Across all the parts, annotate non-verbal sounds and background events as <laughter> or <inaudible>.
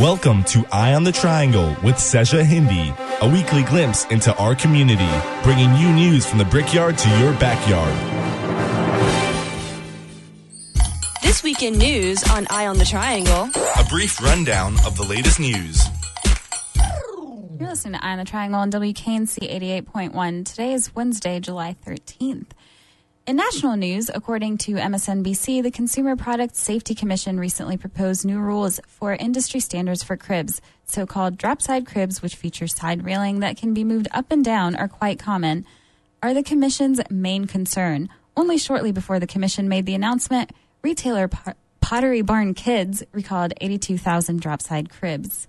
Welcome to Eye on the Triangle with Seja Hindi, a weekly glimpse into our community, bringing you news from the brickyard to your backyard. This weekend news on Eye on the Triangle. A brief rundown of the latest news. You're listening to Eye on the Triangle on WKNC 88.1. Today is Wednesday, July 13th. In national news, according to MSNBC, the Consumer Product Safety Commission recently proposed new rules for industry standards for cribs. So called drop side cribs, which feature side railing that can be moved up and down, are quite common, are the Commission's main concern. Only shortly before the Commission made the announcement, retailer Pottery Barn Kids recalled 82,000 drop side cribs.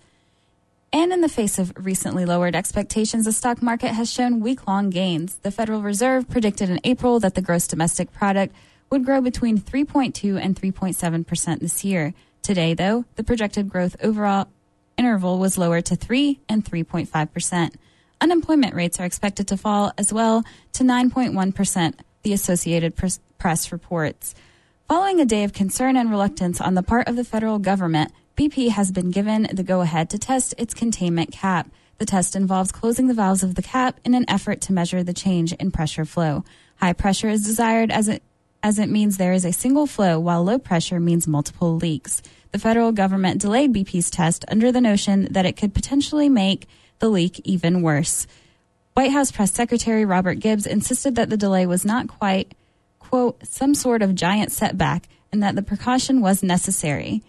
And in the face of recently lowered expectations, the stock market has shown week long gains. The Federal Reserve predicted in April that the gross domestic product would grow between 3.2 and 3.7% this year. Today, though, the projected growth overall interval was lowered to 3 and 3.5%. Unemployment rates are expected to fall as well to 9.1%, the Associated Press reports. Following a day of concern and reluctance on the part of the federal government, BP has been given the go ahead to test its containment cap. The test involves closing the valves of the cap in an effort to measure the change in pressure flow. High pressure is desired as it as it means there is a single flow, while low pressure means multiple leaks. The federal government delayed BP's test under the notion that it could potentially make the leak even worse. White House Press Secretary Robert Gibbs insisted that the delay was not quite, quote, some sort of giant setback and that the precaution was necessary.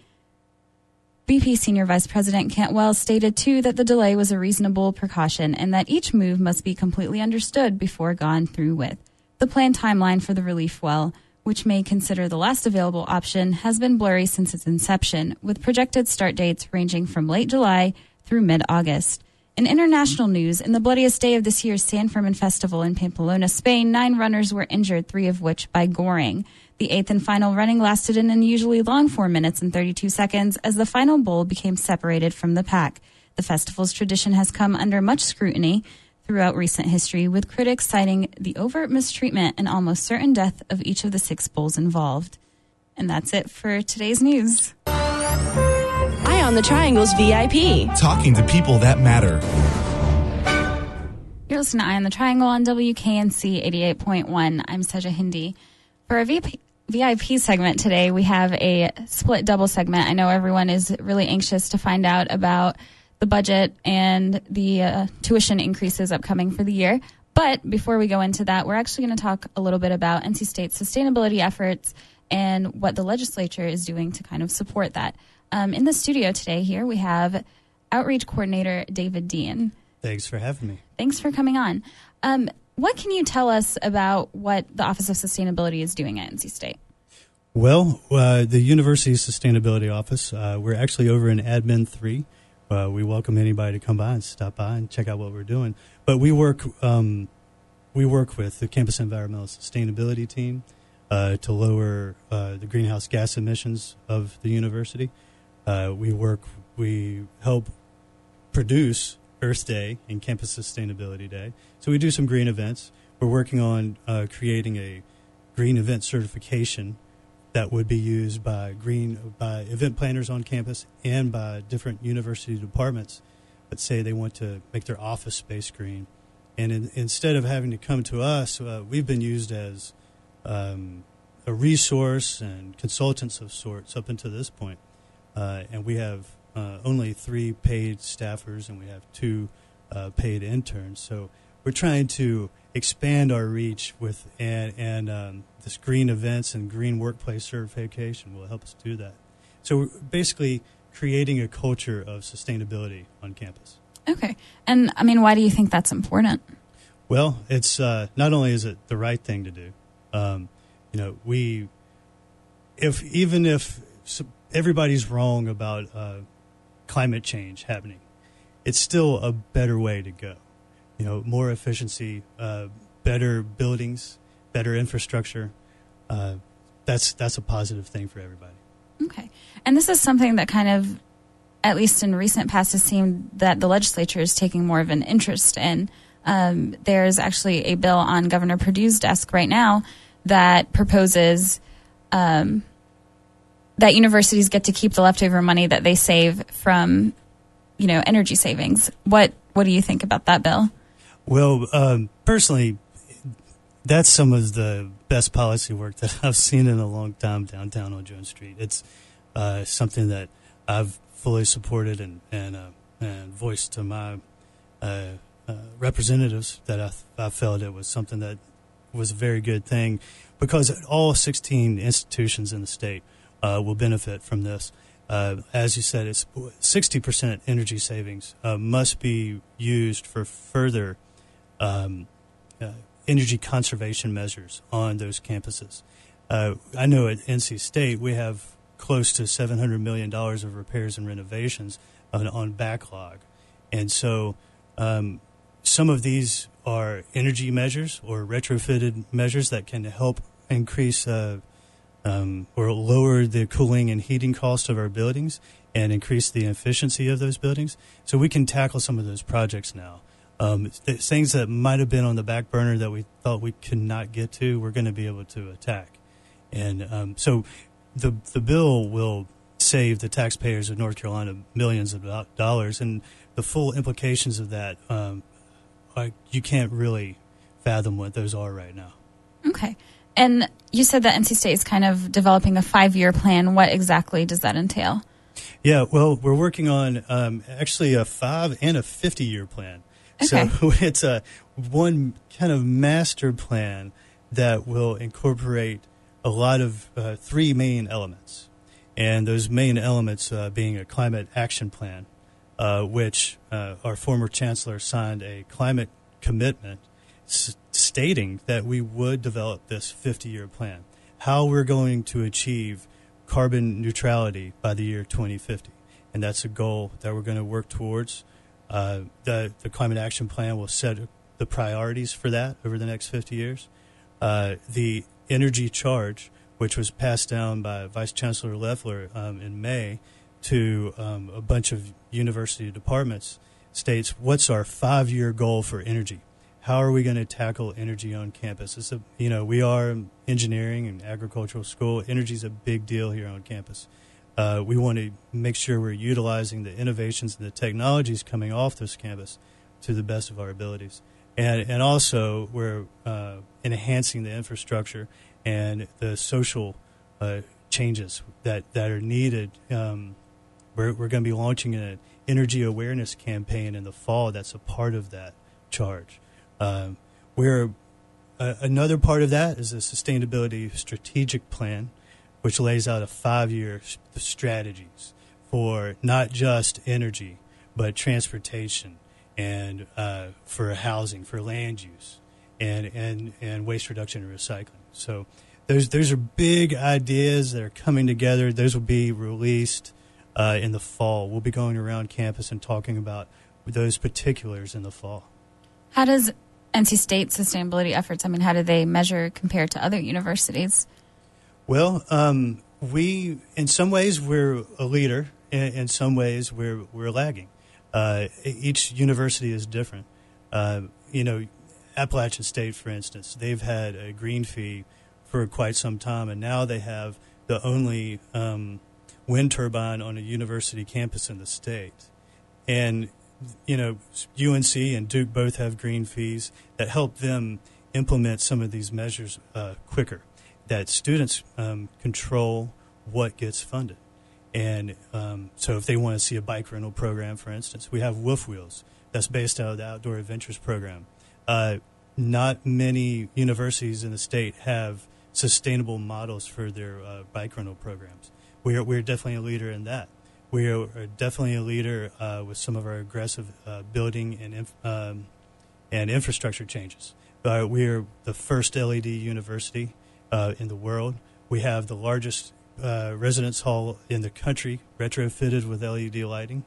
BP Senior Vice President Kent Wells stated too that the delay was a reasonable precaution and that each move must be completely understood before gone through with. The planned timeline for the relief well, which may consider the last available option, has been blurry since its inception, with projected start dates ranging from late July through mid August. In international news, in the bloodiest day of this year's San Fermin Festival in Pamplona, Spain, nine runners were injured, three of which by goring. The eighth and final running lasted an unusually long 4 minutes and 32 seconds as the final bull became separated from the pack. The festival's tradition has come under much scrutiny throughout recent history, with critics citing the overt mistreatment and almost certain death of each of the six bulls involved. And that's it for today's news. Eye on the Triangle's VIP. Talking to people that matter. You're listening to Eye on the Triangle on WKNC 88.1. I'm Seja Hindi. For our VIP, VIP segment today, we have a split double segment. I know everyone is really anxious to find out about the budget and the uh, tuition increases upcoming for the year. But before we go into that, we're actually going to talk a little bit about NC State's sustainability efforts and what the legislature is doing to kind of support that. Um, in the studio today, here we have Outreach Coordinator David Dean. Thanks for having me. Thanks for coming on. Um, what can you tell us about what the Office of Sustainability is doing at NC State? Well, uh, the University Sustainability Office, uh, we're actually over in Admin 3. Uh, we welcome anybody to come by and stop by and check out what we're doing. But we work, um, we work with the Campus Environmental Sustainability Team uh, to lower uh, the greenhouse gas emissions of the university. Uh, we work, we help produce Earth Day and Campus Sustainability Day. So we do some green events. We're working on uh, creating a green event certification that would be used by green by event planners on campus and by different university departments that say they want to make their office space green. And in, instead of having to come to us, uh, we've been used as um, a resource and consultants of sorts up until this point. Uh, and we have uh, only three paid staffers and we have two uh, paid interns. So we're trying to expand our reach with and, and um, this green events and green workplace certification will help us do that. So we're basically creating a culture of sustainability on campus. Okay, and I mean, why do you think that's important? Well, it's uh, not only is it the right thing to do. Um, you know, we if even if everybody's wrong about uh, climate change happening, it's still a better way to go. You know, more efficiency, uh, better buildings, better infrastructure. Uh, that's that's a positive thing for everybody. Okay, and this is something that kind of, at least in recent past, has seemed that the legislature is taking more of an interest in. Um, there's actually a bill on Governor Perdue's desk right now that proposes um, that universities get to keep the leftover money that they save from, you know, energy savings. What what do you think about that bill? Well, um, personally, that's some of the best policy work that I've seen in a long time downtown on Jones Street. It's uh, something that I've fully supported and and, uh, and voiced to my uh, uh representatives that I, I felt it was something that was a very good thing because all 16 institutions in the state uh, will benefit from this. Uh, as you said, it's 60% energy savings must be used for further um, energy conservation measures on those campuses. Uh, I know at NC State we have close to $700 million of repairs and renovations on, on backlog. And so um, some of these are energy measures or retrofitted measures that can help increase uh, um, or lower the cooling and heating cost of our buildings and increase the efficiency of those buildings. So we can tackle some of those projects now. Um, things that might have been on the back burner that we thought we could not get to, we're going to be able to attack. And um, so the, the bill will save the taxpayers of North Carolina millions of dollars. And the full implications of that, um, you can't really fathom what those are right now. Okay. And you said that NC State is kind of developing a five year plan. What exactly does that entail? Yeah, well, we're working on um, actually a five and a 50 year plan. Okay. So <laughs> it's a one kind of master plan that will incorporate a lot of uh, three main elements, and those main elements uh, being a climate action plan, uh, which uh, our former chancellor signed a climate commitment stating that we would develop this 50-year plan, how we're going to achieve carbon neutrality by the year 2050, and that's a goal that we're going to work towards. Uh, the, the climate action plan will set the priorities for that over the next 50 years. Uh, the energy charge, which was passed down by Vice Chancellor Leffler um, in May to um, a bunch of university departments, states what's our five year goal for energy? How are we going to tackle energy on campus? It's a, you know, we are engineering and agricultural school. Energy is a big deal here on campus. Uh, we want to make sure we're utilizing the innovations and the technologies coming off this campus to the best of our abilities. And, and also, we're uh, enhancing the infrastructure and the social uh, changes that, that are needed. Um, we're we're going to be launching an energy awareness campaign in the fall that's a part of that charge. Um, we're, uh, another part of that is a sustainability strategic plan which lays out a five year strategies for not just energy, but transportation and uh, for housing, for land use, and, and, and waste reduction and recycling. So those, those are big ideas that are coming together. Those will be released uh, in the fall. We'll be going around campus and talking about those particulars in the fall. How does NC State sustainability efforts, I mean, how do they measure compared to other universities? Well, um, we in some ways we're a leader. In, in some ways we're we're lagging. Uh, each university is different. Uh, you know, Appalachian State, for instance, they've had a green fee for quite some time, and now they have the only um, wind turbine on a university campus in the state. And you know, UNC and Duke both have green fees that help them implement some of these measures uh, quicker that students um, control what gets funded. And um, so, if they want to see a bike rental program, for instance, we have Wolf Wheels that's based out of the Outdoor Adventures program. Uh, not many universities in the state have sustainable models for their uh, bike rental programs. We're, we're definitely a leader in that. We are definitely a leader uh, with some of our aggressive uh, building and, inf- um, and infrastructure changes. Uh, we are the first LED university uh, in the world. We have the largest uh, residence hall in the country, retrofitted with LED lighting,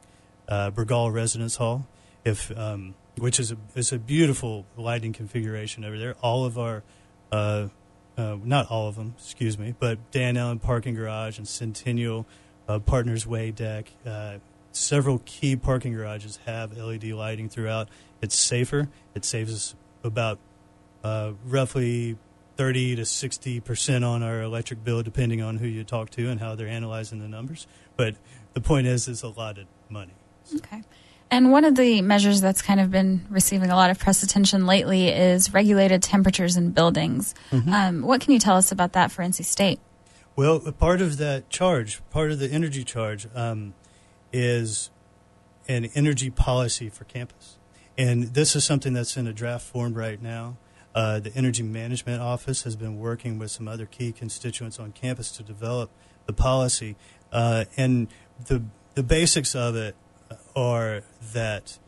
uh, Bragaw Residence Hall, if um, which is a is a beautiful lighting configuration over there. All of our not all of them, excuse me, but Dan Allen Parking Garage and Centennial uh, Partners Way Deck. several key parking garages have LED lighting throughout. It's safer. It saves us about roughly 30 to 60 percent on our electric bill, depending on who you talk to and how they're analyzing the numbers. But the point is, it's a lot of money. Okay. And one of the measures that's kind of been receiving a lot of press attention lately is regulated temperatures in buildings. Um, what can you tell us about that for NC State? Well, part of that charge, part of the energy charge, um, is an energy policy for campus. And this is something that's in a draft form right now. Uh, the Energy Management Office has been working with some other key constituents on campus to develop the policy. Uh, and the, the basics of it are that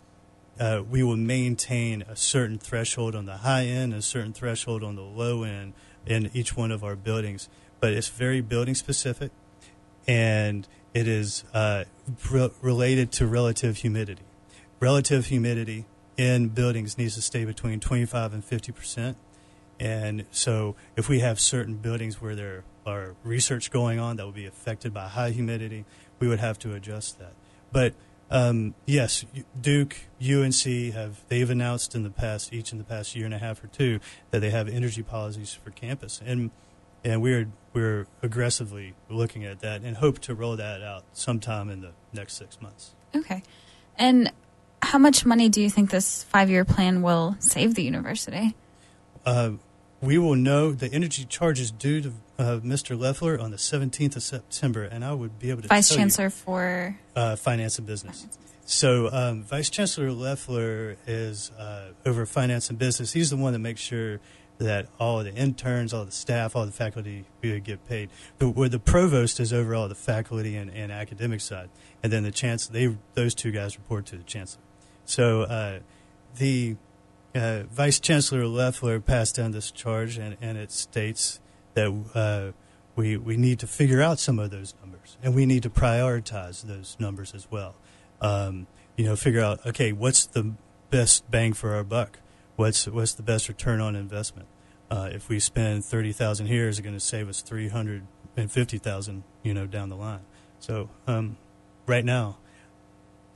uh, we will maintain a certain threshold on the high end, a certain threshold on the low end in each one of our buildings. But it's very building specific, and it is uh, re- related to relative humidity. Relative humidity in buildings needs to stay between 25 and 50 percent. And so, if we have certain buildings where there are research going on that will be affected by high humidity, we would have to adjust that. But um, yes, Duke, UNC have they've announced in the past, each in the past year and a half or two, that they have energy policies for campus, and and we're we're aggressively looking at that and hope to roll that out sometime in the next six months. Okay. And how much money do you think this five year plan will save the university? Uh, we will know the energy charges due to uh, Mr. Leffler on the 17th of September, and I would be able to Vice Chancellor you, for. uh, finance and business. So, um, Vice Chancellor Leffler is uh, over finance and business. He's the one that makes sure that all the interns, all the staff, all the faculty get paid. But where the provost is over all the faculty and, and academic side, and then the chancellor, they those two guys report to the chancellor. So, uh, the uh, Vice Chancellor Leffler passed down this charge, and, and it states that uh, we we need to figure out some of those numbers, and we need to prioritize those numbers as well. Um, you know, figure out okay, what's the best bang for our buck? What's what's the best return on investment? Uh, if we spend thirty thousand here, is it going to save us three hundred and fifty thousand? You know, down the line. So um, right now,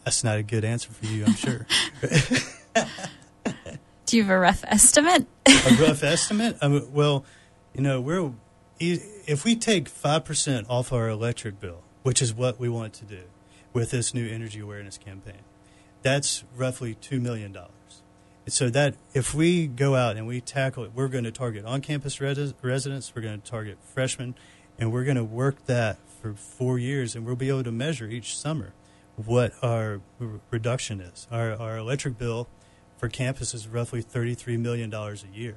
that's not a good answer for you, I'm sure. <laughs> <laughs> Do you have a rough estimate? a rough estimate? I mean, well, you know, we're if we take five percent off our electric bill, which is what we want to do with this new energy awareness campaign, that's roughly two million dollars. So that if we go out and we tackle it, we're going to target on-campus res- residents, we're going to target freshmen, and we're going to work that for four years, and we'll be able to measure each summer what our r- reduction is. Our our electric bill for campus is roughly $33 million a year.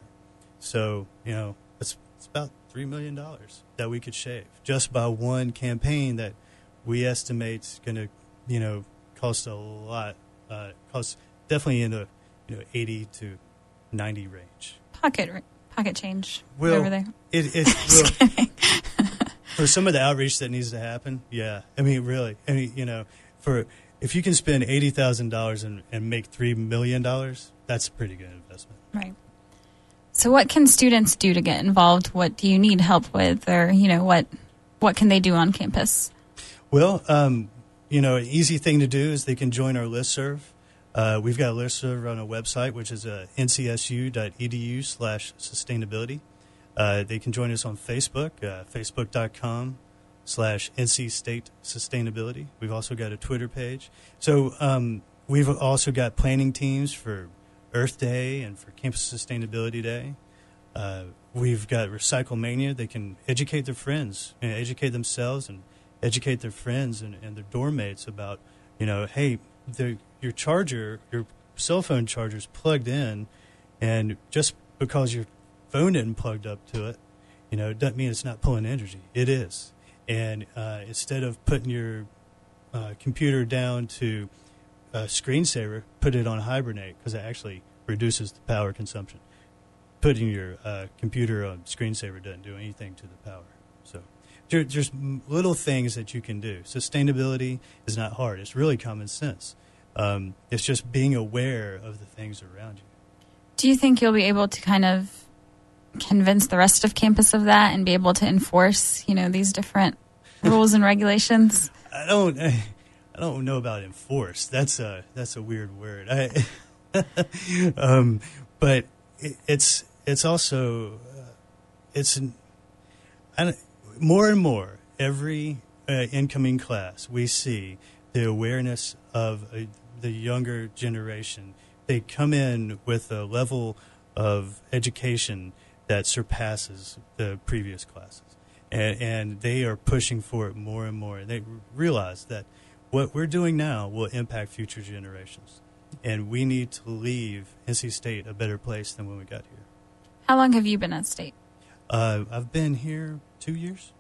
So, you know, it's, it's about $3 million that we could shave just by one campaign that we estimate is going to, you know, cost a lot, uh, cost definitely in the, you know, 80 to 90 range. Pocket pocket change Well, over there. It, it will, <laughs> <laughs> for some of the outreach that needs to happen, yeah. I mean, really, I mean, you know, for if you can spend eighty thousand dollars and and make three million dollars, that's a pretty good investment. Right. So, what can students do to get involved? What do you need help with, or you know, what what can they do on campus? Well, um, you know, an easy thing to do is they can join our listserv. Uh, we've got a listserv on our website, which is uh, ncsu.edu slash sustainability. Uh, they can join us on Facebook, uh, facebook.com slash NC State Sustainability. We've also got a Twitter page. So um, we've also got planning teams for Earth Day and for Campus Sustainability Day. Uh, we've got Recycle Mania. They can educate their friends, and educate themselves, and educate their friends and, and their dorm mates about, you know, hey, the, your charger, your cell phone charger is plugged in, and just because your phone isn't plugged up to it, you know, it doesn't mean it's not pulling energy. It is. And uh, instead of putting your uh, computer down to a screensaver, put it on hibernate because it actually reduces the power consumption. Putting your uh, computer on screensaver doesn't do anything to the power. So there, there's little things that you can do. Sustainability is not hard. It's really common sense. Um, it's just being aware of the things around you. Do you think you'll be able to kind of convince the rest of campus of that and be able to enforce, you know, these different <laughs> rules and regulations? I don't. I, I don't know about enforce. That's a that's a weird word. I, <laughs> um, but it, it's it's also uh, it's an, more and more every uh, incoming class we see the awareness of uh, the younger generation. They come in with a level of education that surpasses the previous classes, and, and they are pushing for it more and more. They realize that what we're doing now will impact future generations, and we need to leave NC State a better place than when we got here. How long have you been at state? Uh, I've been here two years.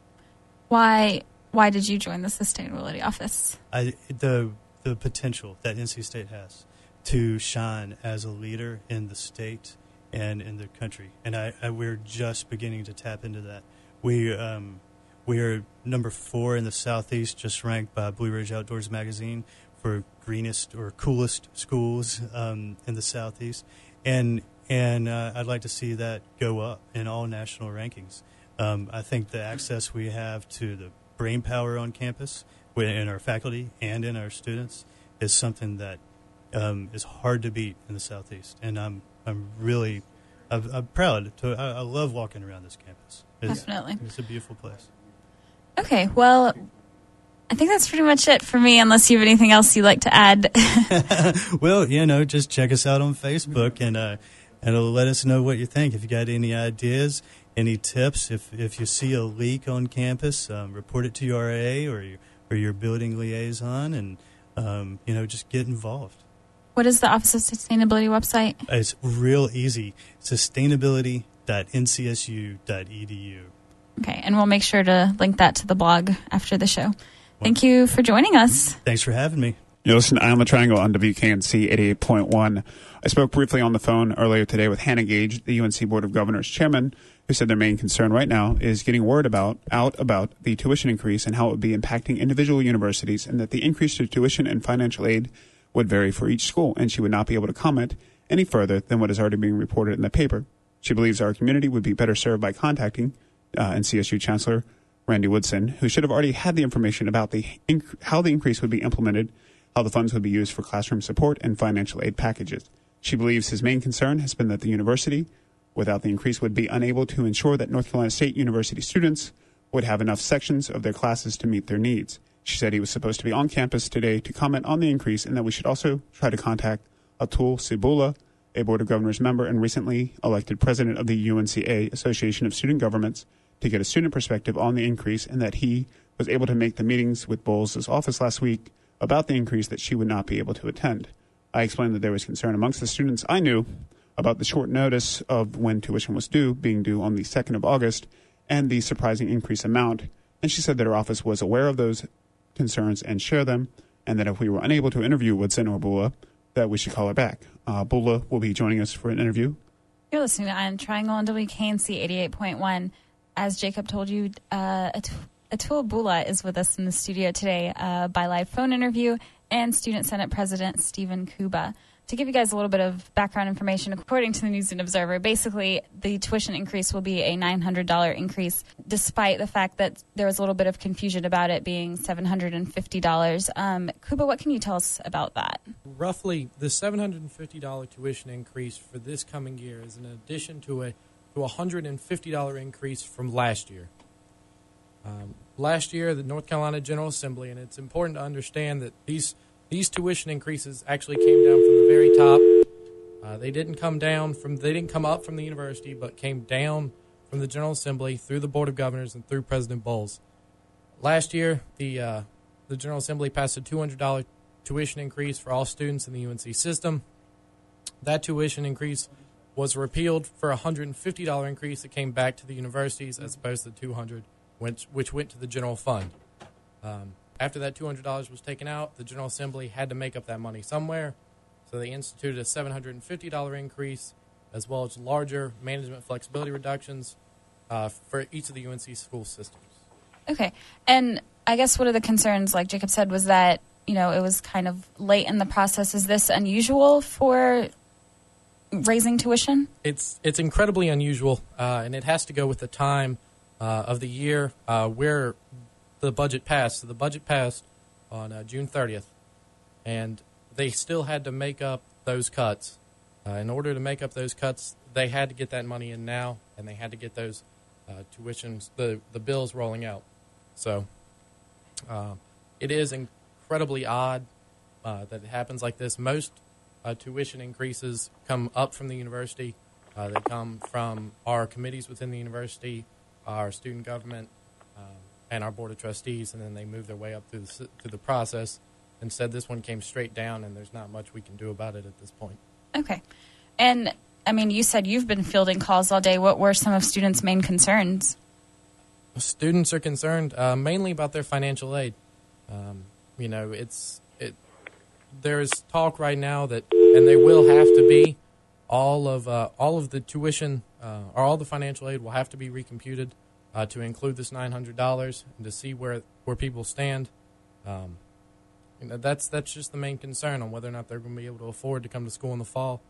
Why why did you join the sustainability office? I, the the potential that NC State has to shine as a leader in the state and in the country, and I, I we're just beginning to tap into that. We um, we are number four in the southeast, just ranked by Blue Ridge Outdoors magazine for greenest or coolest schools um, in the southeast, and and uh, I'd like to see that go up in all national rankings. Um, I think the access we have to the brain power on campus in our faculty and in our students is something that um, is hard to beat in the southeast, and I'm I'm really I'm, I'm proud to I, I love walking around this campus. It's, Definitely. it's a beautiful place. Okay, well, I think that's pretty much it for me, unless you have anything else you'd like to add. <laughs> <laughs> well, you know, just check us out on Facebook and uh, and it'll let us know what you think. If you got any ideas, any tips, if if you see a leak on campus, um, report it to your RA or your or your building liaison, and um, you know, just get involved. what is the Office of Sustainability website? It's real easy. Sustainability.ncsu.edu. Okay, and we'll make sure to link that to the blog after the show. Thank you for joining us. Thanks for having me. You listen to Eye on the Triangle on WKNC 88.1. I spoke briefly on the phone earlier today with Hannah Gage, the UNC Board of Governors chairman, who said their main concern right now is getting word about out about the tuition increase and how it would be impacting individual universities and that the increase to tuition and financial aid would vary for each school and she would not be able to comment any further than what is already being reported in the paper. She believes our community would be better served by contacting uh, NCSU Chancellor Randy Woodson, who should have already had the information about the inc- how the increase would be implemented, how the funds would be used for classroom support and financial aid packages. She believes his main concern has been that the university, without the increase, would be unable to ensure that North Carolina State University students would have enough sections of their classes to meet their needs. She said he was supposed to be on campus today to comment on the increase and that we should also try to contact Atul Sibula, a Board of Governors member and recently elected president of the UNCA, Association of Student Governments, to get a student perspective on the increase and that he was able to make the meetings with Bowles' office last week about the increase that she would not be able to attend. I explained that there was concern amongst the students I knew about the short notice of when tuition was due, being due on the 2nd of August, and the surprising increase amount. And she said that her office was aware of those concerns and share them, and that if we were unable to interview Woodson or Bula, that we should call her back. Uh, Bula will be joining us for an interview. You're listening to Iron Triangle on WKNC 88.1. As Jacob told you, uh, Atul Bula is with us in the studio today uh, by live phone interview and Student Senate President Stephen Kuba. To give you guys a little bit of background information, according to the News and Observer, basically the tuition increase will be a $900 increase, despite the fact that there was a little bit of confusion about it being $750. Um, Kuba, what can you tell us about that? roughly the $750 tuition increase for this coming year is in addition to a to a $150 increase from last year. Um, last year, the North Carolina General Assembly, and it's important to understand that these these tuition increases actually came down from the very top. Uh, they didn't come down from they didn't come up from the university, but came down from the General Assembly through the Board of Governors and through President Bowles. Last year, the uh, the General Assembly passed a $200 tuition increase for all students in the UNC system. That tuition increase was repealed for a $150 increase that came back to the universities as opposed to the 200 which, which went to the general fund. Um, after that $200 was taken out, the General Assembly had to make up that money somewhere, so they instituted a $750 increase as well as larger management flexibility reductions uh, for each of the UNC school systems. Okay. And I guess one of the concerns, like Jacob said, was that, you know, it was kind of late in the process. Is this unusual for raising tuition? it's it's incredibly unusual, uh, and it has to go with the time uh, of the year uh, where the budget passed. So the budget passed on uh, June 30th, and they still had to make up those cuts. Uh, in order to make up those cuts, they had to get that money in now, and they had to get those uh, tuitions, the the bills rolling out. So uh, it is incredibly odd uh, that it happens like this. Most uh, tuition increases come up from the university. They come from our committees within the university, our student government, um, and our board of trustees, and then they move their way up through the through the process. Instead, this one came straight down, and there's not much we can do about it at this point. Okay. And I mean, you said you've been fielding calls all day. What were some of students' main concerns? Students are concerned uh, mainly about their financial aid. Um, you know, it's it. There is talk right now that, and they will have to be, all of uh, all of the tuition uh, or all the financial aid will have to be recomputed uh, to include this nine hundred dollars and to see where where people stand. Um, you know, that's that's just the main concern on whether or not they're going to be able to afford to come to school in the fall.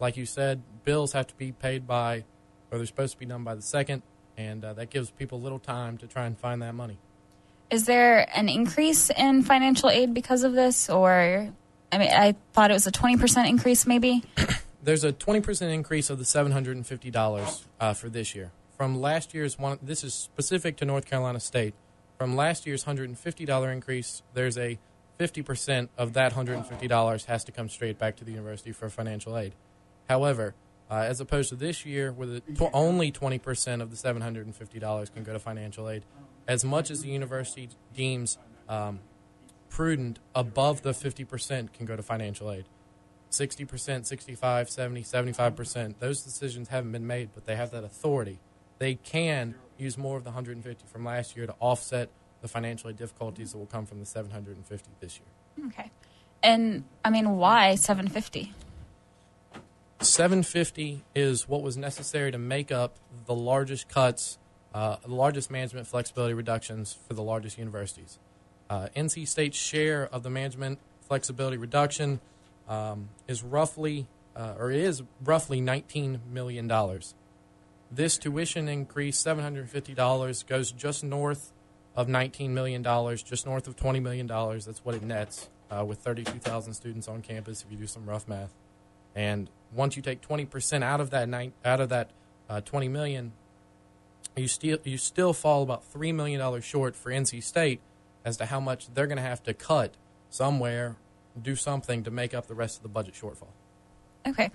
Like you said, bills have to be paid by, or they're supposed to be done by the second, and uh, that gives people little time to try and find that money. Is there an increase in financial aid because of this, or I mean, I thought it was a twenty percent increase, maybe. There's a 20% increase of the $750 uh, for this year. From last year's one, this is specific to North Carolina State. From last year's $150 increase, there's a 50% of that $150 has to come straight back to the university for financial aid. However, uh, as opposed to this year, where the tw- only 20% of the $750 can go to financial aid, as much as the university deems um, prudent, above the 50% can go to financial aid. 60%, 65, 70, 75%. Those decisions haven't been made, but they have that authority. They can use more of the 150 from last year to offset the financial difficulties that will come from the 750 this year. Okay. And I mean, why seven fifty? 750 is what was necessary to make up the largest cuts, uh, the largest management flexibility reductions for the largest universities. Uh, NC State's share of the management flexibility reduction um, is roughly, uh, or is roughly $19 million. This tuition increase, $750, goes just north of $19 million, just north of $20 million. That's what it nets uh, with 32,000 students on campus if you do some rough math. And once you take 20% out of that nine, out of that uh, 20 million, you still you still fall about three million dollars short for NC State as to how much they're going to have to cut somewhere, do something to make up the rest of the budget shortfall. Okay.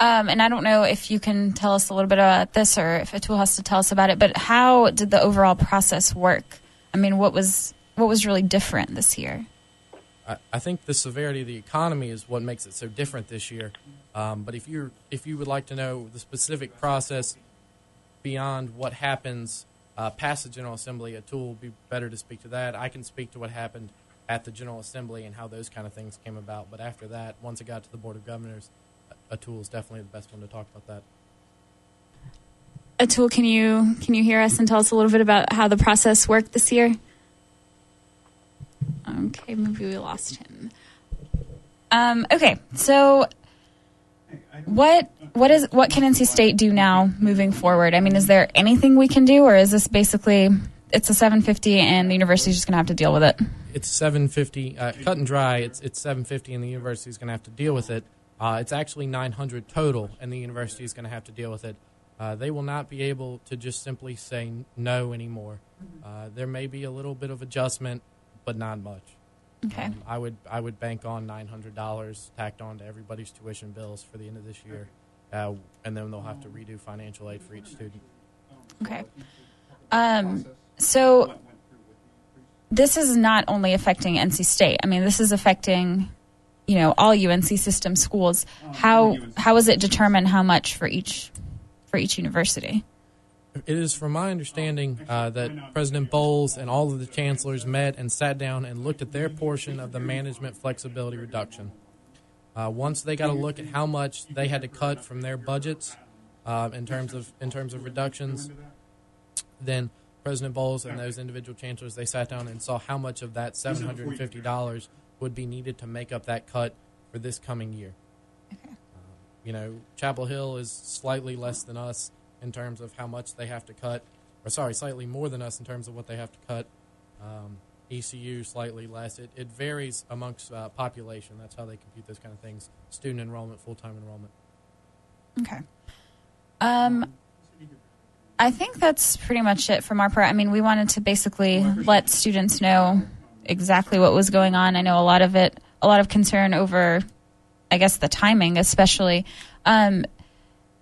Um, and I don't know if you can tell us a little bit about this or if Atul has to tell us about it, but how did the overall process work? I mean, what was what was really different this year? I, think the severity of the economy is what makes it so different this year. Um, but if you if you would like to know the specific process beyond what happens uh, past the General Assembly, Atul will be better to speak to that. I can speak to what happened at the General Assembly and how those kind of things came about. But after that, once it got to the Board of Governors, Atul is definitely the best one to talk about that. Atul, can you can you hear us and tell us a little bit about how the process worked this year? Okay, maybe we lost him. Um, okay, so what what is what can NC State do now moving forward? I mean, is there anything we can do, or is this basically it's a 750 and the university's just going to have to deal with it? It's 750 uh, cut and dry. It's it's 750 and the university is going to have to deal with it. Uh, it's actually 900 total, and the university is going to have to deal with it. Uh, they will not be able to just simply say no anymore. Uh, there may be a little bit of adjustment, but not much. Okay. Um, I would I would bank on nine hundred dollars tacked on to everybody's tuition bills for the end of this year, uh, and then they'll have to redo financial aid for each student. Okay. Um, so this is not only affecting NC State. I mean, this is affecting, you know, all UNC system schools. How how is it determined how much for each for each university? It is from my understanding uh, that President Bowles and all of the chancellors met and sat down and looked at their portion of the management flexibility reduction. Uh, once they got a look at how much they had to cut from their budgets uh, in terms of in terms of reductions, then President Bowles and those individual chancellors they sat down and saw how much of that seven hundred and fifty dollars would be needed to make up that cut for this coming year. Um, you know, Chapel Hill is slightly less than us in terms of how much they have to cut, or sorry, slightly more than us in terms of what they have to cut. Um, ECU slightly less. It, it varies amongst uh, population. That's how they compute those kind of things: student enrollment, full time enrollment. Okay. Um, I think that's pretty much it from our part. I mean, we wanted to basically let students know exactly what was going on. I know a lot of it, a lot of concern over, I guess, the timing, especially. Um,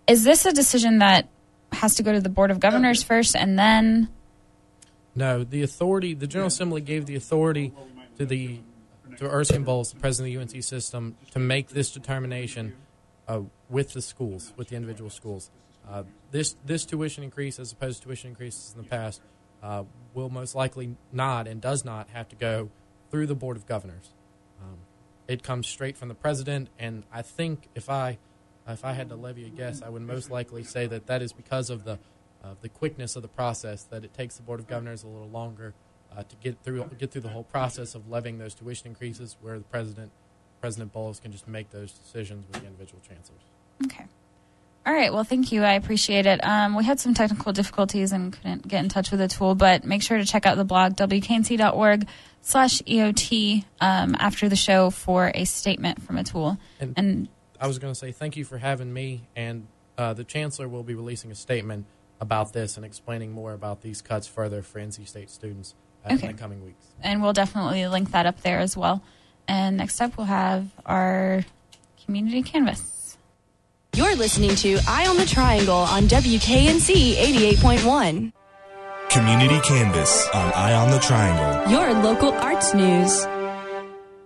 is this a decision that has to go to the Board of Governors first and then? No, the authority, the General Assembly gave the authority to the to Erskine Bowles, the president of the UNC system, to make this determination uh, with the schools, with the individual schools. Uh, this this tuition increase, as opposed to tuition increases in the past, uh, will most likely not and does not have to go through the Board of Governors. Um, it comes straight from the president, and I think if I if I had to levy a guess, I would most likely say that that is because of the uh, the quickness of the process. That it takes the Board of Governors a little longer uh, to get through get through the whole process of levying those tuition increases, where the president President Bowles can just make those decisions with the individual chancellors. Okay. All right. Well, thank you. I appreciate it. Um, we had some technical difficulties and couldn't get in touch with Atul, but make sure to check out the blog, wknc.org slash EOT, um, after the show for a statement from Atul. And, And I was going to say thank you for having me, and uh, the chancellor will be releasing a statement about this and explaining more about these cuts further for NC State students uh, Okay. in the coming weeks. and we'll definitely link that up there as well. And next up, we'll have our community canvas. You're listening to Eye on the Triangle on WKNC 88.1, Community Canvas on Eye on the Triangle. your local arts news.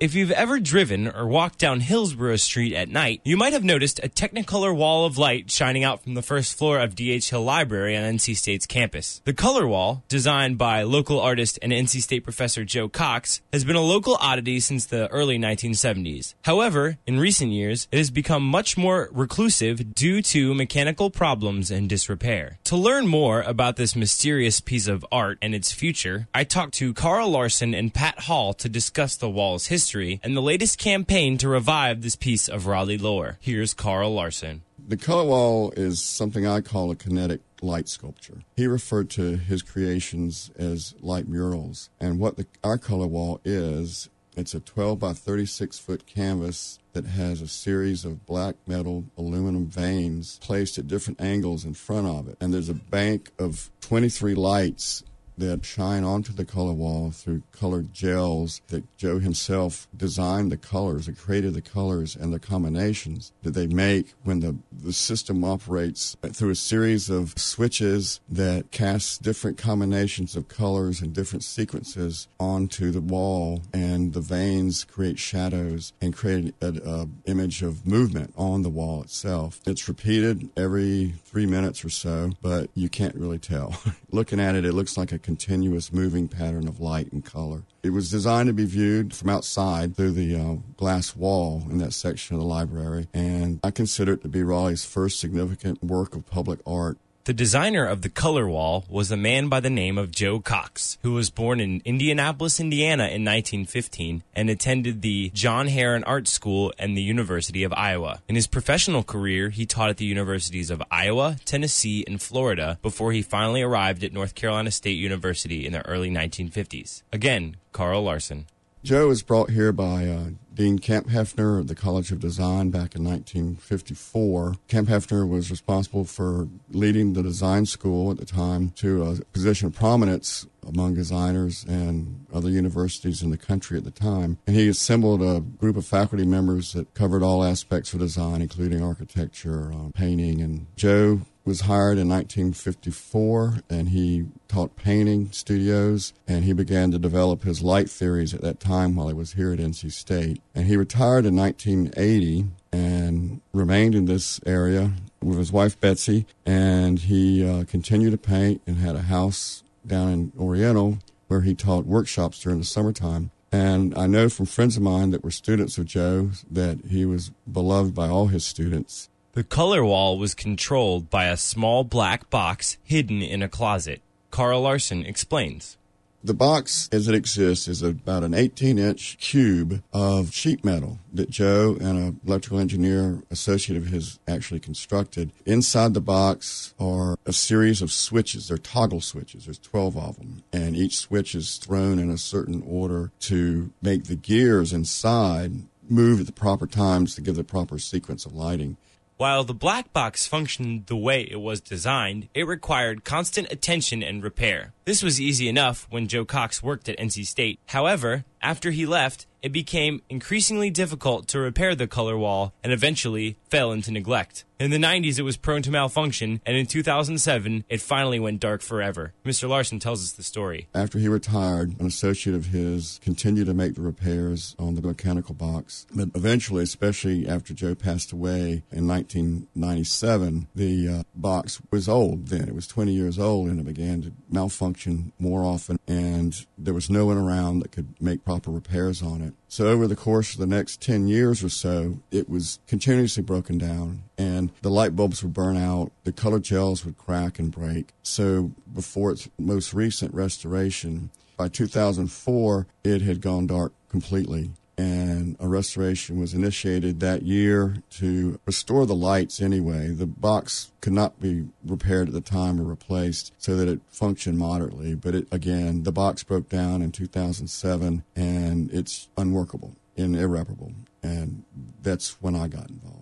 If you've ever driven or walked down Hillsborough Street at night, you might have noticed a Technicolor wall of light shining out from the first floor of D.H. Hill Library on NC State's campus. The color wall, designed by local artist and NC State professor Joe Cox, has been a local oddity since the early 1970s. However, in recent years, it has become much more reclusive due to mechanical problems and disrepair. To learn more about this mysterious piece of art and its future, I talked to Carl Larson and Pat Hall to discuss the wall's history and the latest campaign to revive this piece of Raleigh lore. Here's Carl Larson. The color wall is something I call a kinetic light sculpture. He referred to his creations as light murals. And what the, our color wall is, it's a 12 by 36 foot canvas that has a series of black metal aluminum veins placed at different angles in front of it. And there's a bank of 23 lights that shine onto the color wall through colored gels that Joe himself designed the colors and created the colors and the combinations that they make when the, the system operates through a series of switches that cast different combinations of colors and different sequences onto the wall and the veins create shadows and create an image of movement on the wall itself. It's repeated every three minutes or so, but you can't really tell. <laughs> Looking at it, it looks like a continuous moving pattern of light and color. It was designed to be viewed from outside through the uh, glass wall in that section of the library, and I consider it to be Raleigh's first significant work of public art. The designer of the color wall was a man by the name of Joe Cox, who was born in Indianapolis, Indiana in 1915 and attended the John Herron Art School and the University of Iowa. In his professional career, he taught at the universities of Iowa, Tennessee, and Florida before he finally arrived at North Carolina State University in the early 1950s. Again, Carl Larson. Joe was brought here by uh, Dean Kamphoefner of the College of Design back in 1954. Kamphoefner was responsible for leading the design school at the time to a position of prominence among designers and other universities in the country at the time. And he assembled a group of faculty members that covered all aspects of design, including architecture, uh, painting. And Joe was hired in 1954 and he taught painting studios and he began to develop his light theories at that time while he was here at NC State. And he retired in 1980 and remained in this area with his wife Betsy and he uh, continued to paint and had a house down in Oriental where he taught workshops during the summertime. And I know from friends of mine that were students of Joe that he was beloved by all his students. The color wall was controlled by a small black box hidden in a closet. Carl Larson explains. The box as it exists is about an 18 inch cube of sheet metal that Joe and an electrical engineer associate of his actually constructed. Inside the box are a series of switches. They're toggle switches. There's 12 of them. And each switch is thrown in a certain order to make the gears inside move at the proper times to give the proper sequence of lighting. While the black box functioned the way it was designed, it required constant attention and repair. This was easy enough when Joe Cox worked at NC State. However, after he left, it became increasingly difficult to repair the color wall and eventually fell into neglect. In the 90s, it was prone to malfunction, and in 2007, it finally went dark forever. Mr. Larson tells us the story. After he retired, an associate of his continued to make the repairs on the mechanical box. But eventually, especially after Joe passed away in 1997, the uh, box was old then. It was 20 years old, and it began to malfunction more often, and there was no one around that could make proper repairs on it. So over the course of the next 10 years or so, it was continuously broken down and the light bulbs would burn out. The color gels would crack and break. So before its most recent restoration, by 2004, it had gone dark completely and a restoration was initiated that year to restore the lights anyway. The box could not be repaired at the time or replaced so that it functioned moderately. But it, again, the box broke down in 2007 and it's unworkable and irreparable. And that's when I got involved.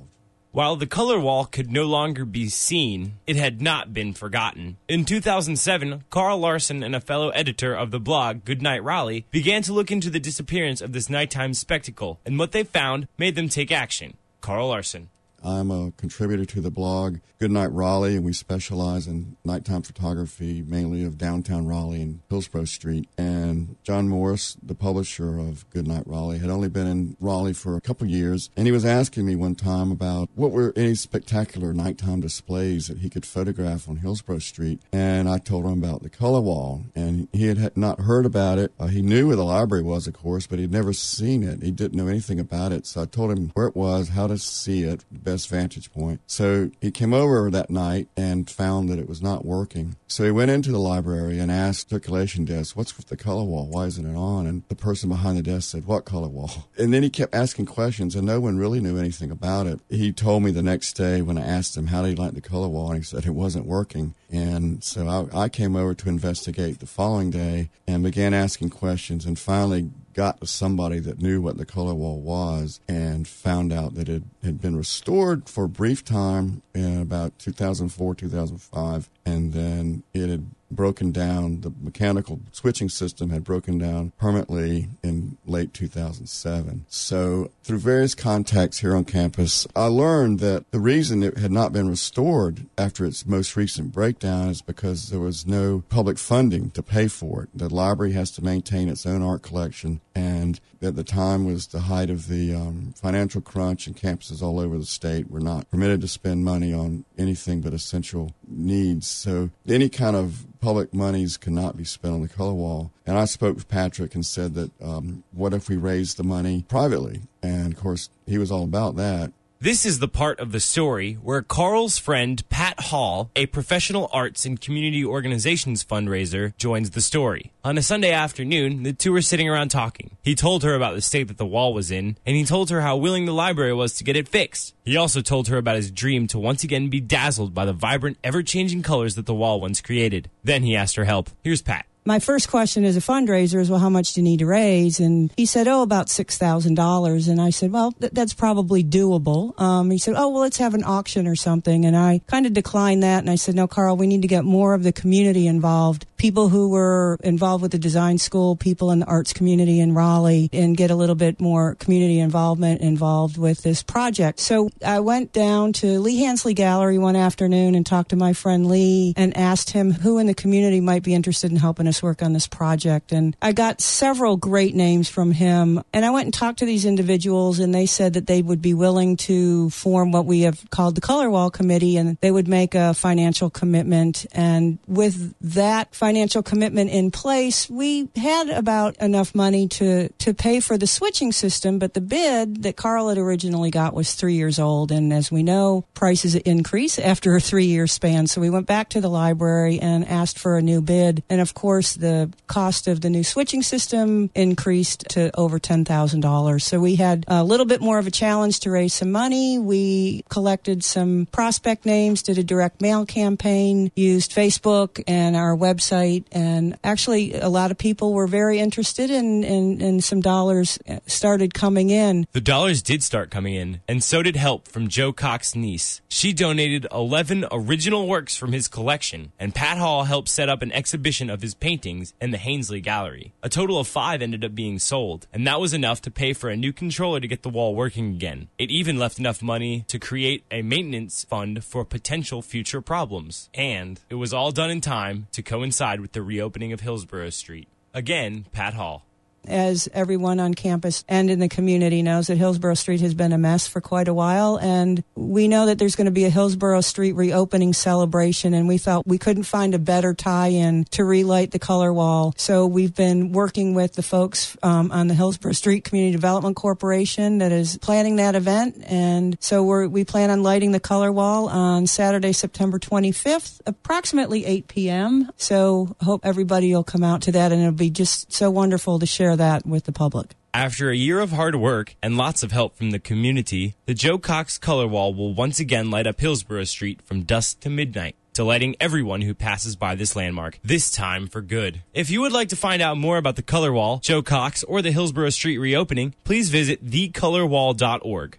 While the color wall could no longer be seen, it had not been forgotten. In 2007, Carl Larson and a fellow editor of the blog Goodnight Raleigh began to look into the disappearance of this nighttime spectacle, and what they found made them take action. Carl Larson. I'm a contributor to the blog Goodnight Raleigh, and we specialize in nighttime photography, mainly of downtown Raleigh and Hillsborough Street. And John Morris, the publisher of Goodnight Raleigh, had only been in Raleigh for a couple years, and he was asking me one time about what were any spectacular nighttime displays that he could photograph on Hillsborough Street. And I told him about the color wall, and he had not heard about it. Uh, he knew where the library was, of course, but he'd never seen it. He didn't know anything about it. So I told him where it was, how to see it, best vantage point. So he came over that night and found that it was not working. So he went into the library and asked the circulation desk, what's with the color wall? Why isn't it on? And the person behind the desk said, what color wall? <laughs> And then he kept asking questions and no one really knew anything about it. He told me the next day when I asked him, how did he like the color wall? And he said it wasn't working. And so I, I came over to investigate the following day and began asking questions and finally got to somebody that knew what the color wall was and found out that it had been restored for a brief time in about 2004, 2005, and then it had broken down. The mechanical switching system had broken down permanently in late 2007. So through various contacts here on campus, I learned that the reason it had not been restored after its most recent breakdown is because there was no public funding to pay for it. The library has to maintain its own art collection and at the time was the height of the um, financial crunch and campuses all over the state were not permitted to spend money on anything but essential needs. So any kind of public monies cannot be spent on the color wall. And I spoke with Patrick and said that um, what if we raised the money privately? And of course, he was all about that. This is the part of the story where Carl's friend Pat Hall, a professional arts and community organizations fundraiser, joins the story. On a Sunday afternoon, the two were sitting around talking. He told her about the state that the wall was in, and he told her how willing the library was to get it fixed. He also told her about his dream to once again be dazzled by the vibrant, ever changing colors that the wall once created. Then he asked her help. Here's Pat my first question as a fundraiser is, well, how much do you need to raise? And he said, oh, about $6,000. And I said, well, th- that's probably doable. Um, he said, oh, well, let's have an auction or something. And I kind of declined that. And I said, no, Carl, we need to get more of the community involved. People who were involved with the design school, people in the arts community in Raleigh, and get a little bit more community involvement involved with this project. So I went down to Lee Hansley Gallery one afternoon and talked to my friend Lee and asked him who in the community might be interested in helping us work on this project. And I got several great names from him. And I went and talked to these individuals, and they said that they would be willing to form what we have called the Color Wall Committee, and they would make a financial commitment. And with that financial commitment in place, we had about enough money to, to pay for the switching system. But the bid that Carl had originally got was three years old. And as we know, prices increase after a three year span. So we went back to the library and asked for a new bid. And of course, the cost of the new switching system increased to over $10,000. So we had a little bit more of a challenge to raise some money. We collected some prospect names, did a direct mail campaign, used Facebook and our website website, and actually, a lot of people were very interested, and and, some dollars started coming in. The dollars did start coming in, and so did help from Joe Cox's niece. She donated 11 original works from his collection, and Pat Hall helped set up an exhibition of his paintings in the Hansley Gallery. A total of five ended up being sold, and that was enough to pay for a new controller to get the wall working again. It even left enough money to create a maintenance fund for potential future problems. And it was all done in time to coincide with the reopening of Hillsborough Street. Again, Pat Hall as everyone on campus and in the community knows that Hillsborough Street has been a mess for quite a while. And we know that there's going to be a Hillsborough Street reopening celebration. And we felt we couldn't find a better tie in to relight the color wall. So we've been working with the folks um, on the Hillsborough Street Community Development Corporation that is planning that event. And so we plan on lighting the color wall on Saturday, September 25th, approximately 8 p.m. So hope everybody will come out to that. And it'll be just so wonderful to share share that with the public. After a year of hard work and lots of help from the community, the Joe Cox Color Wall will once again light up Hillsborough Street from dusk to midnight delighting everyone who passes by this landmark, this time for good. If you would like to find out more about the Color Wall, Joe Cox, or the Hillsborough Street reopening, please visit thecolorwall.org.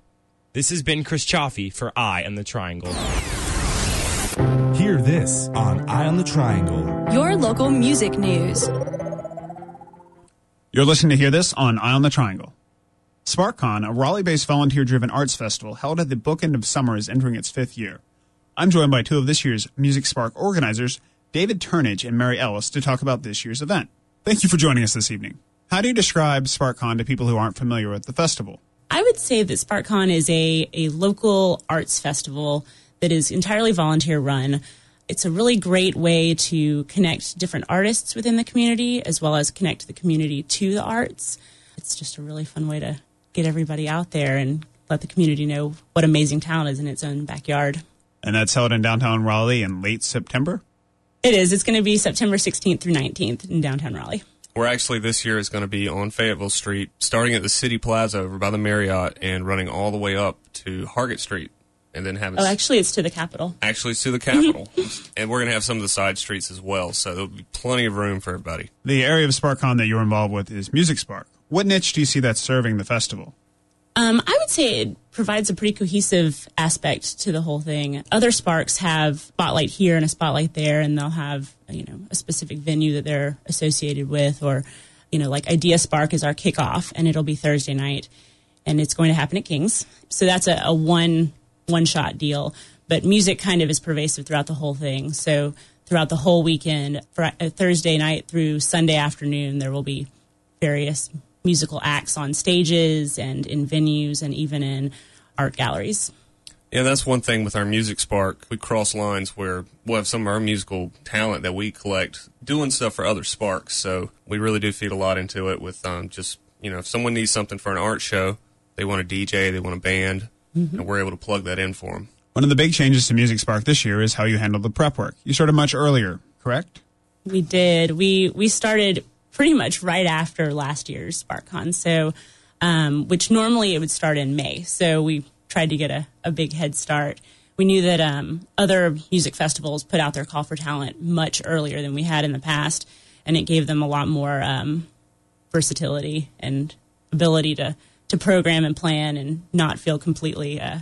This has been Chris Chaffee for Eye on the Triangle. Hear this on Eye on the Triangle. Your local music news. You're listening to Hear This on Eye on the Triangle. SparkCon, a Raleigh-based volunteer-driven arts festival held at the bookend of summer, is entering its fifth year. I'm joined by two of this year's Music Spark organizers, David Turnage and Mary Ellis, to talk about this year's event. Thank you for joining us this evening. How do you describe SparkCon to people who aren't familiar with the festival? I would say that SparkCon is a, a local arts festival that is entirely volunteer run it's a really great way to connect different artists within the community as well as connect the community to the arts. It's just a really fun way to get everybody out there and let the community know what amazing talent is in its own backyard. And that's held in downtown Raleigh in late September? It is. It's going to be September 16th through 19th in downtown Raleigh. We're actually this year is going to be on Fayetteville Street, starting at the City Plaza over by the Marriott and running all the way up to Hargett Street and then have. It oh, actually, it's to the Capitol. Actually, it's to the Capitol, <laughs> and we're going to have some of the side streets as well, so there'll be plenty of room for everybody. The area of SparkCon that you're involved with is Music Spark. What niche do you see that serving the festival? Um, I would say it provides a pretty cohesive aspect to the whole thing. Other Sparks have spotlight here and a spotlight there, and they'll have you know a specific venue that they're associated with, or you know like Idea Spark is our kickoff, and it'll be Thursday night, and it's going to happen at Kings. So that's a, a one one shot deal, but music kind of is pervasive throughout the whole thing. So throughout the whole weekend, uh, Thursday night through Sunday afternoon, there will be various musical acts on stages and in venues and even in art galleries. Yeah, that's one thing with our Music Spark. We cross lines where we'll have some of our musical talent that we collect doing stuff for other Sparks. So we really do feed a lot into it with um, just, you know, if someone needs something for an art show, they want a DJ, they want a band, mm-hmm. and we're able to plug that in for them. One of the big changes to Music Spark this year is how you handle the prep work. You started much earlier, correct? We did. We we started pretty much right after last year's SparkCon, so um, which normally it would start in May. So we tried to get a, a big head start. We knew that um, other music festivals put out their call for talent much earlier than we had in the past, and it gave them a lot more um, versatility and ability to to program and plan and not feel completely uh,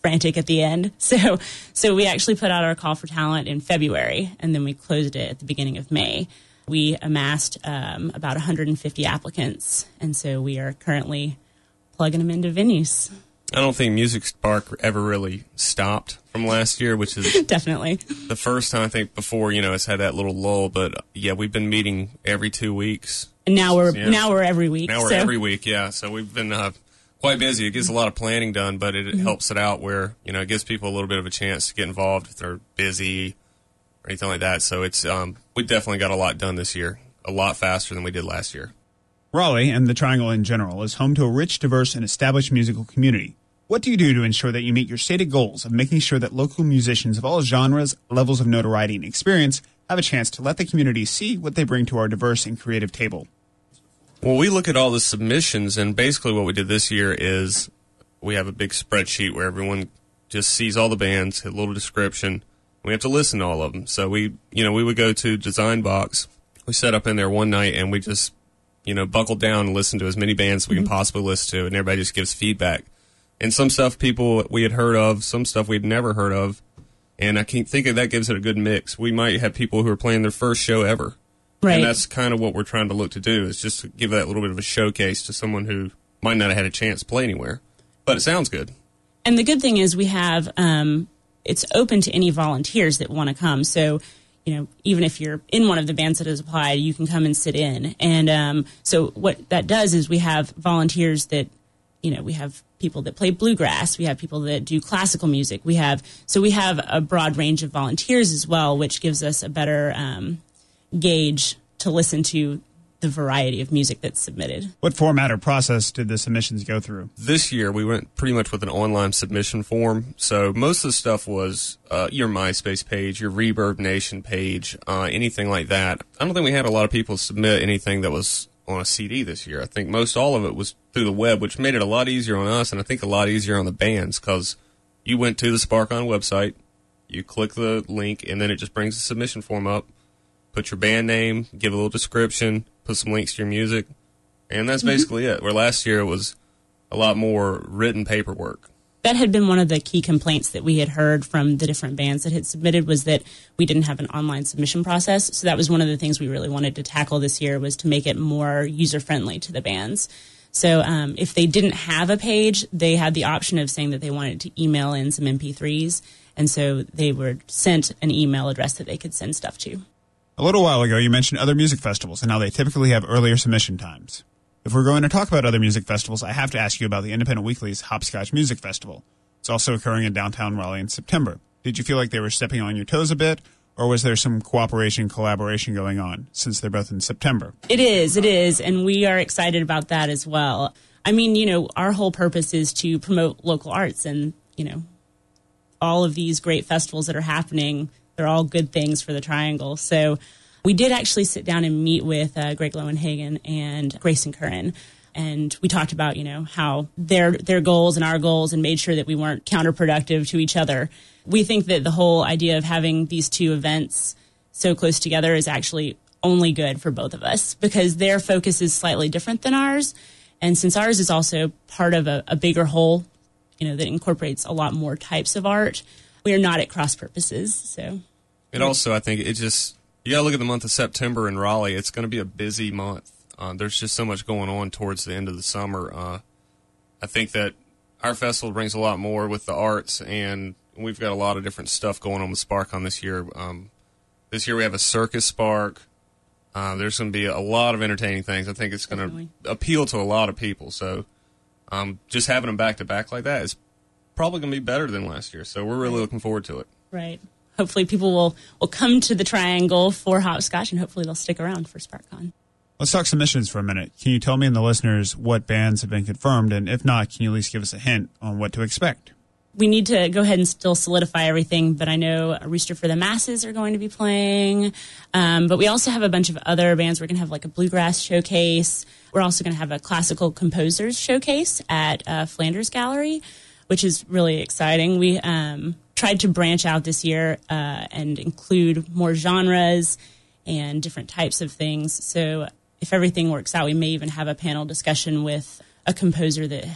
frantic at the end. <laughs> So, so we actually put out our call for talent in February, and then we closed it at the beginning of May. We amassed um, about 150 applicants, and so we are currently plugging them into venues. I don't think Music Spark ever really stopped from last year, which is <laughs> definitely the first time I think before you know it's had that little lull. But yeah, we've been meeting every two weeks. And now we're yeah. now we're every week. Now we're so. every week, yeah. So we've been uh, quite busy. It gets a lot of planning done, but it, mm-hmm. helps it out where you know it gives people a little bit of a chance to get involved if they're busy or anything like that. So it's um, we definitely got a lot done this year, a lot faster than we did last year. Raleigh and the Triangle in general is home to a rich, diverse, and established musical community. What do you do to ensure that you meet your stated goals of making sure that local musicians of all genres, levels of notoriety, and experience have a chance to let the community see what they bring to our diverse and creative table? Well, we look at all the submissions, and basically what we did this year is we have a big spreadsheet where everyone just sees all the bands, a little description, We have to listen to all of them. So we, you know, we would go to Design Box. We set up in there one night and we just, you know, buckled down and listened to as many bands we can mm-hmm. possibly listen to, and everybody just gives feedback. And some stuff people we had heard of, some stuff we'd never heard of, and I think of that gives it a good mix. We might have people who are playing their first show ever, Right. and that's kind of what we're trying to look to do is just to give that little bit of a showcase to someone who might not have had a chance to play anywhere, but it sounds good. And the good thing is we have um, it's open to any volunteers that want to come. So, you know, even if you're in one of the bands that has applied, you can come and sit in. And um, so what that does is we have volunteers that, you know, we have people that play bluegrass, we have people that do classical music, we have so we have a broad range of volunteers as well, which gives us a better um, gauge to listen to the variety of music that's submitted. What format or process did the submissions go through? This year we went pretty much with an online submission form. So most of the stuff was uh, your MySpace page, your Reverb Nation page, uh, anything like that. I don't think we had a lot of people submit anything that was on a CD this year. I think most all of it was through the web, which made it a lot easier on us, and I think a lot easier on the bands because you went to the SparkCon website, you click the link, and then it just brings the submission form up. Put your band name, give a little description, put some links to your music, and that's mm-hmm. basically it. Where last year it was a lot more written paperwork. That had been one of the key complaints that we had heard from the different bands that had submitted was that we didn't have an online submission process. So that was one of the things we really wanted to tackle this year was to make it more user friendly to the bands. So um, if they didn't have a page they had the option of saying that they wanted to email in some mp3s and so they were sent an email address that they could send stuff to. A little while ago, you mentioned other music festivals and how they typically have earlier submission times. If we're going to talk about other music festivals, I have to ask you about the Independent Weekly's Hopscotch Music Festival. It's also occurring in downtown Raleigh in September. Did you feel like they were stepping on your toes a bit, or was there some cooperation, collaboration going on since they're both in September? It is, it is, and we are excited about that as well. I mean, you know, our whole purpose is to promote local arts and, you know, all of these great festivals that are happening, they're all good things for the Triangle. So we did actually sit down and meet with uh, Greg Lowenhagen and Grayson Currin. And we talked about, you know, how their their goals and our goals and made sure that we weren't counterproductive to each other. We think that the whole idea of having these two events so close together is actually only good for both of us because their focus is slightly different than ours. And since ours is also part of a, a bigger whole, you know, that incorporates a lot more types of art, we are not at cross purposes. So And also, I think it just you gotta look at the month of September in Raleigh. It's going to be a busy month. Uh, there's just so much going on towards the end of the summer. Uh, I think that our festival brings a lot more with the arts, and we've got a lot of different stuff going on with SparkCon this year. Um, this year we have a circus spark. Uh, there's going to be a lot of entertaining things. I think it's going to appeal to a lot of people. So um, just having them back to back like that is probably going to be better than last year. So we're really looking forward to it. right. Hopefully people will, will come to the triangle for hopscotch and hopefully they'll stick around for SparkCon. Let's talk submissions for a minute. Can you tell me and the listeners what bands have been confirmed? And if not, can you at least give us a hint on what to expect? we need to go ahead and still solidify everything, but I know Rooster for the Masses are going to be playing. Um, but we also have a bunch of other bands. We're going to have like a bluegrass showcase. We're also going to have a classical composers showcase at uh, Flanders Gallery, which is really exciting. We um, tried to branch out this year uh, and include more genres and different types of things. So if everything works out, we may even have a panel discussion with a composer that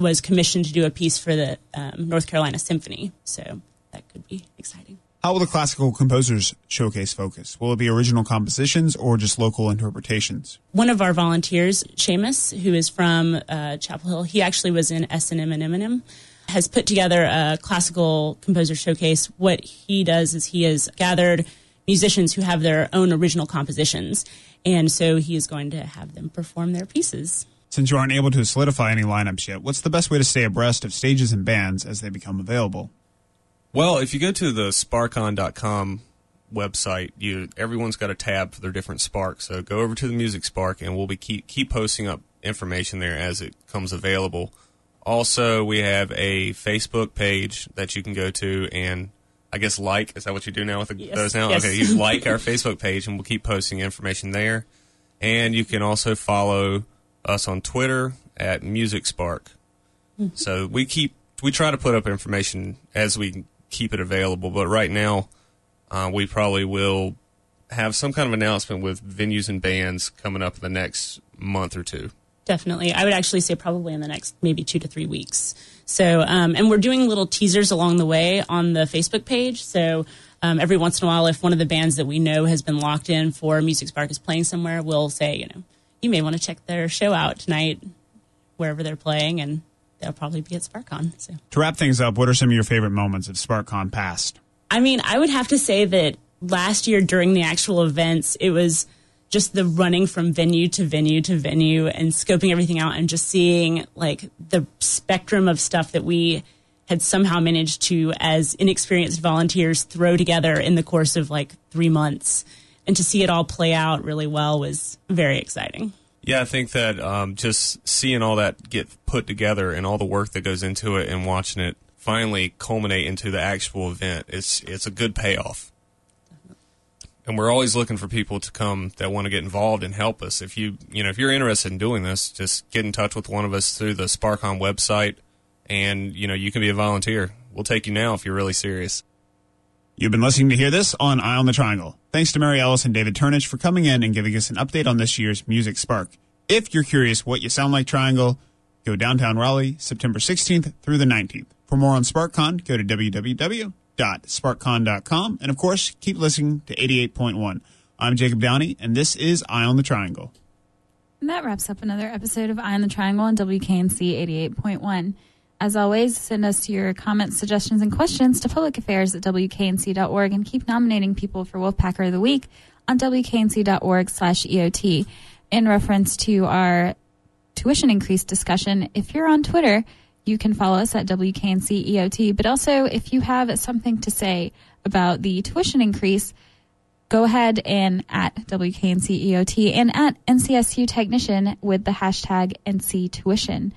was commissioned to do a piece for the um, North Carolina Symphony. So that could be exciting. How will the Classical Composers Showcase focus? Will it be original compositions or just local interpretations? One of our volunteers, Seamus, who is from uh, Chapel Hill, he actually was in S&M and Eminem, has put together a classical composer showcase. What he does is he has gathered musicians who have their own original compositions, and so he is going to have them perform their pieces. Since you aren't able to solidify any lineups yet, what's the best way to stay abreast of stages and bands as they become available? Well, if you go to the sparkcon.com website, you everyone's got a tab for their different sparks. So go over to the Music Spark, and we'll be keep keep posting up information there as it comes available. Also, we have a Facebook page that you can go to and I guess like is that what you do now with the, Yes. those now? Yes. Okay, you like our Facebook page, and we'll keep posting information there. And you can also follow us on Twitter at Music Spark. So we keep we try to put up information as we keep it available. But right now, uh, we probably will have some kind of announcement with venues and bands coming up in the next month or two. Definitely. I would actually say probably in the next maybe two to three weeks. So, um, and we're doing little teasers along the way on the Facebook page. So, um, every once in a while, if one of the bands that we know has been locked in for Music Spark is playing somewhere, we'll say, you know, you may want to check their show out tonight, wherever they're playing, and they'll probably be at SparkCon. So, To wrap things up, what are some of your favorite moments of SparkCon past? I mean, I would have to say that last year during the actual events, it was just the running from venue to venue to venue and scoping everything out and just seeing like the spectrum of stuff that we had somehow managed to, as inexperienced volunteers, throw together in the course of like three months. And to see it all play out really well was very exciting. Yeah, I think that um, just seeing all that get put together and all the work that goes into it and watching it finally culminate into the actual event, it's it's a good payoff. And we're always looking for people to come that want to get involved and help us. If you you know if you're interested in doing this, just get in touch with one of us through the SparkCon website, and you know you can be a volunteer. We'll take you now if you're really serious. You've been listening to Hear This on Eye on the Triangle. Thanks to Mary Ellis and David Turnage for coming in and giving us an update on this year's Music Spark. If you're curious what you sound like Triangle, go downtown Raleigh September 16th through the 19th. For more on SparkCon, go to www.sparkcon.com. And of course, keep listening to 88.1. I'm Jacob Downey, and this is Eye on the Triangle. And that wraps up another episode of Eye on the Triangle on WKNC 88.1. As always, send us your comments, suggestions, and questions to publicaffairs at WKNC.org and keep nominating people for Wolfpacker of the Week on WKNC.org slash EOT. In reference to our tuition increase discussion, if you're on Twitter, you can follow us at WKNC EOT. But also, if you have something to say about the tuition increase, go ahead and at WKNC EOT and at NCSU Technician with the hashtag NC Tuition.